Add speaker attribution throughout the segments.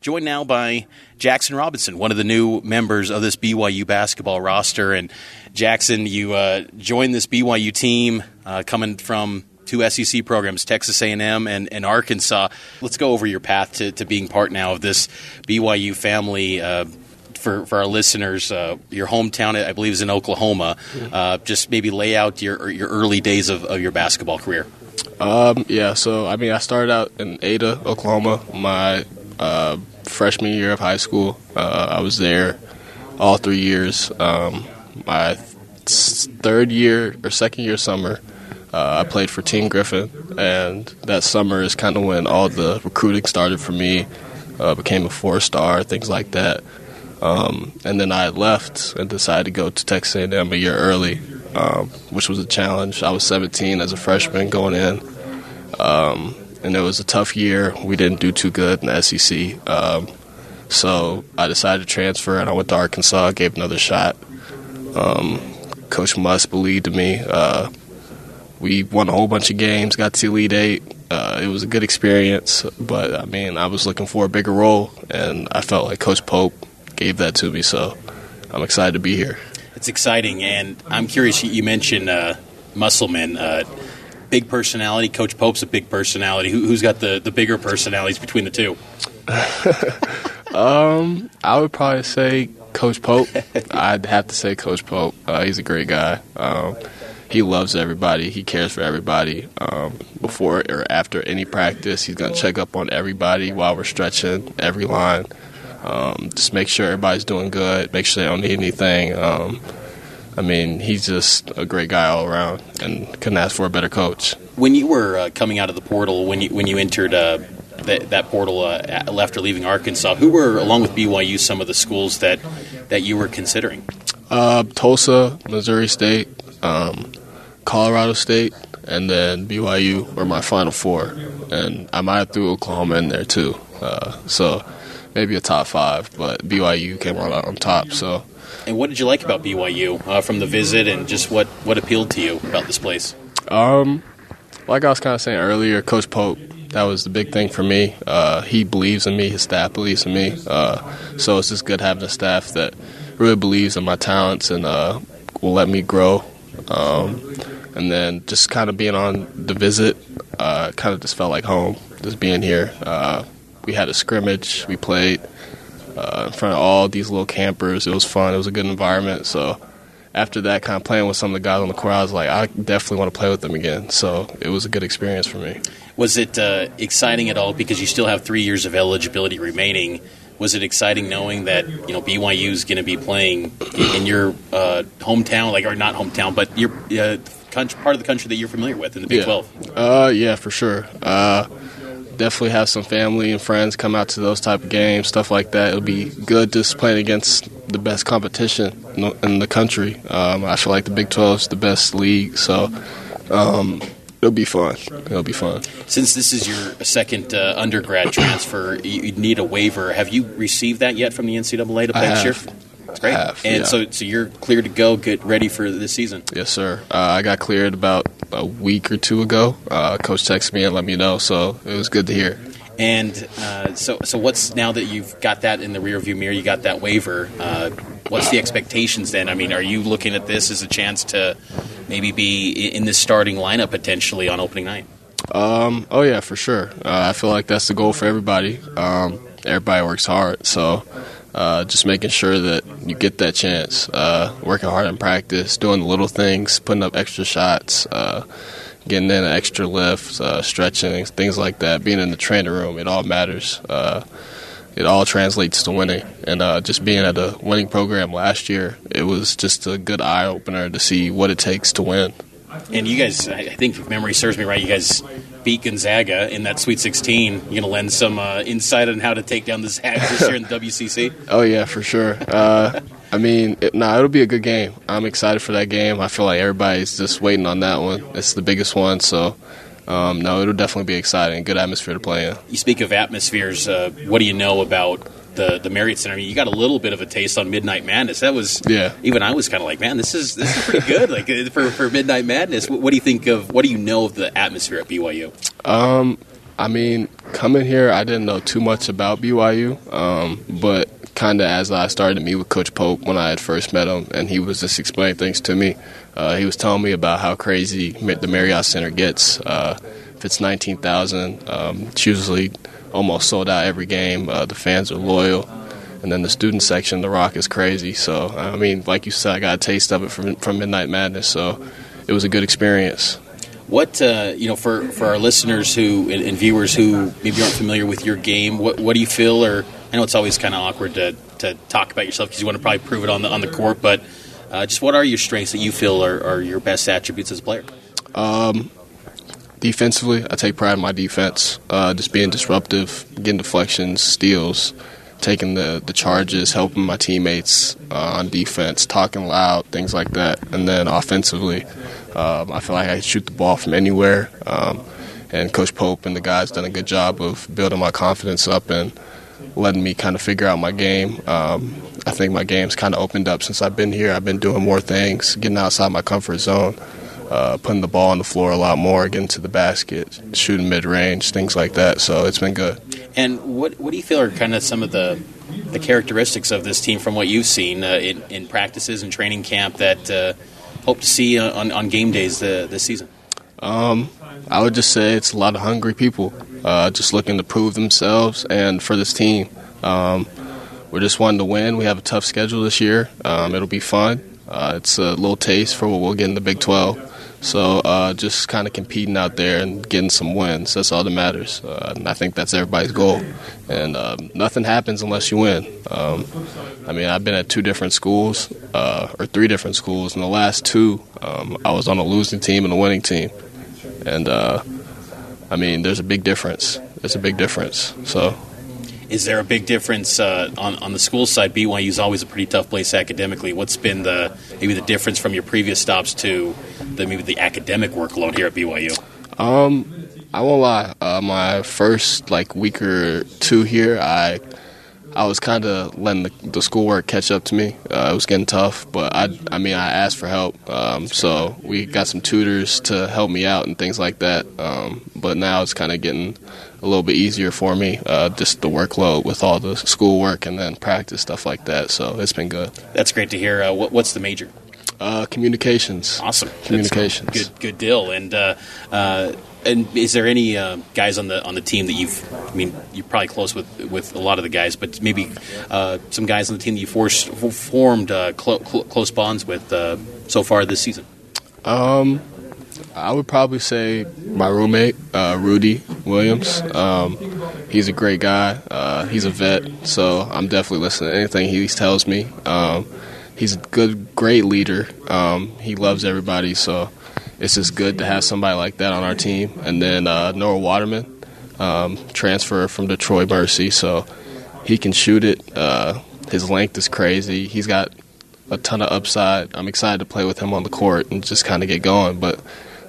Speaker 1: Joined now by Jaxson Robinson, one of the new members of this BYU basketball roster. And Jaxson, you uh, joined this BYU team uh, coming from two SEC programs, Texas A&M and, and Arkansas. Let's go over your path to, to being part now of this BYU family. Uh, for, for our listeners, uh, your hometown, I believe, is in Oklahoma. Uh, just maybe lay out your your early days of, of your basketball career.
Speaker 2: Um, yeah, so I mean, I started out in Ada, Oklahoma, my uh, freshman year of high school. Uh, I was there all three years. Um, my third year or second year summer, uh, I played for Team Griffin, and that summer is kind of when all the recruiting started for me. Uh, became a four star, things like that. Um, and then I left and decided to go to Texas A&M a year early, um, which was a challenge. I was 17 as a freshman going in, um, and it was a tough year. We didn't do too good in the SEC, um, so I decided to transfer, and I went to Arkansas, gave another shot. Um, Coach Muss believed in me. Uh, we won a whole bunch of games, got to Elite Eight. Uh, it was a good experience, but I mean, I was looking for a bigger role, and I felt like Coach Pope gave that to me, so I'm excited to be here.
Speaker 1: It's exciting, and I'm curious. You mentioned uh, Musselman, uh, big personality. Coach Pope's a big personality. Who, has got the, the bigger personalities between the two?
Speaker 2: um, I would probably say Coach Pope. I'd have to say Coach Pope. Uh, he's a great guy. Um, he loves everybody. He cares for everybody. Um, before or after any practice, he's gonna check up on everybody while we're stretching every line. Um, just make sure everybody's doing good. Make sure they don't need anything. Um, I mean, he's just a great guy all around, and couldn't ask for a better coach.
Speaker 1: When you were uh, coming out of the portal, when you when you entered uh, that, that portal uh, left or leaving Arkansas, who were along with BYU some of the schools that that you were considering?
Speaker 2: Uh, Tulsa, Missouri State, um, Colorado State, and then BYU were my final four, and I might have threw Oklahoma in there too. Uh, so maybe a top five, but BYU came out on top. So.
Speaker 1: And what did you like about BYU uh, from the visit, and just what what appealed to you about this place?
Speaker 2: Um, like I was kind of saying earlier, Coach Pope. That was the big thing for me. Uh, he believes in me. His staff believes in me. Uh, so it's just good having a staff that really believes in my talents and uh, will let me grow. Um, and then just kind of being on the visit, uh, kind of just felt like home. Just being here. We had a scrimmage. We played uh, in front of all these little campers. It was fun. It was a good environment. So after that, kind of playing with some of the guys on the court, I was like, I definitely want to play with them again. So it was a good experience for me.
Speaker 1: Was it uh, exciting at all because you still have three years of eligibility remaining? Was it exciting knowing that you know BYU is going to be playing in your uh, hometown, like or not hometown, but your uh, country, part of the country that you're familiar with in the Big
Speaker 2: yeah.
Speaker 1: Twelve?
Speaker 2: Uh, yeah, for sure. Uh, definitely have some family and friends come out to those type of games, stuff like that. It'll be good just playing against the best competition in the country. Um, I feel like the Big 12 is the best league, so um, It'll be fun. It'll be fun.
Speaker 1: Since this is your second uh, undergrad transfer, you, need a waiver. Have you received that yet from the NCAA to play
Speaker 2: I
Speaker 1: this year? That's great.
Speaker 2: have,
Speaker 1: and
Speaker 2: yeah.
Speaker 1: so, so you're clear to go, get ready for this season.
Speaker 2: Yes, sir. Uh, I got cleared about a week or two ago. Uh, Coach texted me and let me know, so it was good to hear.
Speaker 1: And uh, so, so what's now that you've got that in the rearview mirror, you got that waiver. Uh, what's the expectations then? I mean, are you looking at this as a chance to maybe be in this starting lineup potentially on opening night?
Speaker 2: Um, oh yeah, for sure. Uh, I feel like that's the goal for everybody. Um, everybody works hard, so uh, just making sure that you get that chance. Uh, working hard in practice, doing the little things, putting up extra shots, uh, getting in an extra lift, uh, stretching, things like that. Being in the training room, it all matters. Uh, it all translates to winning, and uh, just being at a winning program last year, it was just a good eye opener to see what it takes to win.
Speaker 1: And you guys, I think if memory serves me right, you guys beat Gonzaga in that Sweet 16. You're going to lend some uh, insight on how to take down the Zags this year in the WCC?
Speaker 2: Oh yeah, for sure. Uh, I mean, it, nah, it'll be a good game. I'm excited for that game. I feel like everybody's just waiting on that one. It's the biggest one, so um, no, it'll definitely be exciting. Good atmosphere to play in.
Speaker 1: You speak of atmospheres. Uh, what do you know about the the Marriott Center? I mean, you got a little bit of a taste on Midnight Madness. That was
Speaker 2: Yeah.
Speaker 1: Even I was kind of like, man, this is this is pretty good. like uh, for for Midnight Madness. What, what do you think of? What do you know of the atmosphere at BYU?
Speaker 2: Um, I mean, coming here, I didn't know too much about BYU, um, but kind of as I started to meet with Coach Pope when I had first met him, and he was just explaining things to me. Uh, he was telling me about how crazy the Marriott Center gets. Uh, if it's 19,000, um, it's usually almost sold out every game. Uh, the fans are loyal. And then the student section, the Rock is crazy. So, I mean, like you said, I got a taste of it from, from Midnight Madness. So, it was a good experience.
Speaker 1: What uh, you know for, for our listeners who and, and viewers who maybe aren't familiar with your game, what what do you feel? Or I know it's always kind of awkward to, to talk about yourself because you want to probably prove it on the on the court, but uh, just what are your strengths that you feel are, are your best attributes as a player?
Speaker 2: Um, defensively, I take pride in my defense. Uh, just being disruptive, getting deflections, steals, taking the, the charges, helping my teammates uh, on defense, talking loud, things like that. And then offensively, um, I feel like I can shoot the ball from anywhere. Um, and Coach Pope and the guys done a good job of building my confidence up and letting me kind of figure out my game. Um, I think my game's kind of opened up since I've been here. I've been doing more things, getting outside my comfort zone, uh, putting the ball on the floor a lot more, getting to the basket, shooting mid range, things like that. So it's been good.
Speaker 1: And what what do you feel are kind of some of the the characteristics of this team from what you've seen uh, in, in practices and training camp that uh, hope to see on, on game days uh, this season?
Speaker 2: Um, I would just say it's a lot of hungry people, uh, just looking to prove themselves and for this team. Um, we're just wanting to win. We have a tough schedule this year. Um, it'll be fun. Uh, it's a little taste for what we'll get in the Big 12. So uh, just kind of competing out there and getting some wins. That's all that matters. Uh, and I think that's everybody's goal. And um, nothing happens unless you win. Um, I mean, I've been at two different schools, uh, or three different schools. In the last two, um, I was on a losing team and a winning team. And uh, I mean, there's a big difference. There's a big difference. So
Speaker 1: Is there a big difference uh, on on the school side? BYU is always a pretty tough place academically. What's been the maybe the difference from your previous stops to the maybe the academic workload here at BYU?
Speaker 2: Um, I won't lie. Uh, my first like week or two here, I I was kind of letting the, the schoolwork catch up to me. Uh, it was getting tough, but I I mean I asked for help. Um, so we got some tutors to help me out and things like that. Um, but now it's kind of getting a little bit easier for me. Uh, just the workload with all the schoolwork and then practice stuff like that. So it's been good.
Speaker 1: That's great to hear. Uh, what, what's the major?
Speaker 2: Uh, communications.
Speaker 1: Awesome.
Speaker 2: Communications.
Speaker 1: Good, good deal. And uh, uh, and is there any uh, guys on the on the team that you've? I mean, you're probably close with with a lot of the guys, but maybe uh, some guys on the team that you forced, formed uh, clo- clo- close bonds with uh, so far this season.
Speaker 2: Um, I would probably say my roommate, uh, Rudi Williams. Um, he's a great guy. Uh, he's a vet, so I'm definitely listening to anything he tells me. Um, he's a good, great leader. Um, he loves everybody, so it's just good to have somebody like that on our team. And then uh, Noah Waterman, um, transfer from Detroit Mercy, so he can shoot it. Uh, his length is crazy. He's got a ton of upside. I'm excited to play with him on the court and just kind of get going. But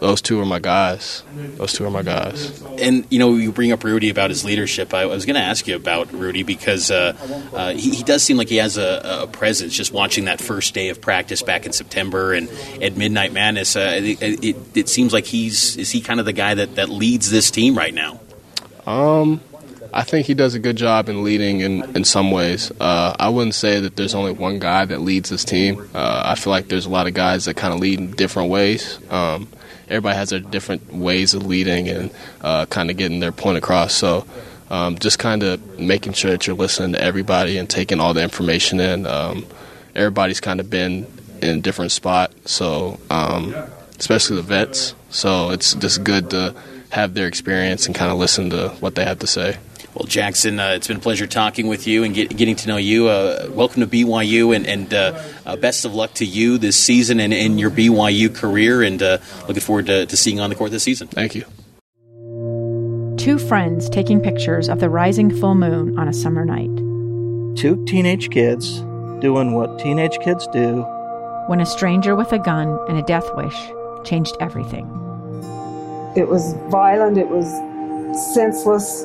Speaker 2: those two are my guys. Those two are my guys.
Speaker 1: And you know, you bring up Rudi about his leadership. I, was going to ask you about Rudi because uh, uh, he, he, does seem like he has a, a, presence. Just watching that first day of practice back in September and at Midnight Madness, uh, it, it, it, seems like he's is he kind of the guy that, that leads this team right now.
Speaker 2: Um, I think he does a good job in leading in, in some ways. Uh, I wouldn't say that there's only one guy that leads this team. Uh, I feel like there's a lot of guys that kind of lead in different ways. Um, everybody has their different ways of leading and uh, kind of getting their point across. So um, just kind of making sure that you're listening to everybody and taking all the information in. Um, everybody's kind of been in a different spot, so um, especially the vets. So it's just good to have their experience and kind of listen to what they have to say.
Speaker 1: Well, Jaxson, uh, it's been a pleasure talking with you and get, getting to know you. Uh, welcome to BYU, and, and uh, uh, best of luck to you this season and in your BYU career. And uh, looking forward to, to seeing you on the court this season.
Speaker 2: Thank you.
Speaker 3: Two friends taking pictures of the rising full moon on a summer night.
Speaker 4: Two teenage kids doing what teenage kids do.
Speaker 3: When a stranger with a gun and a death wish changed everything.
Speaker 5: It was violent, it was senseless,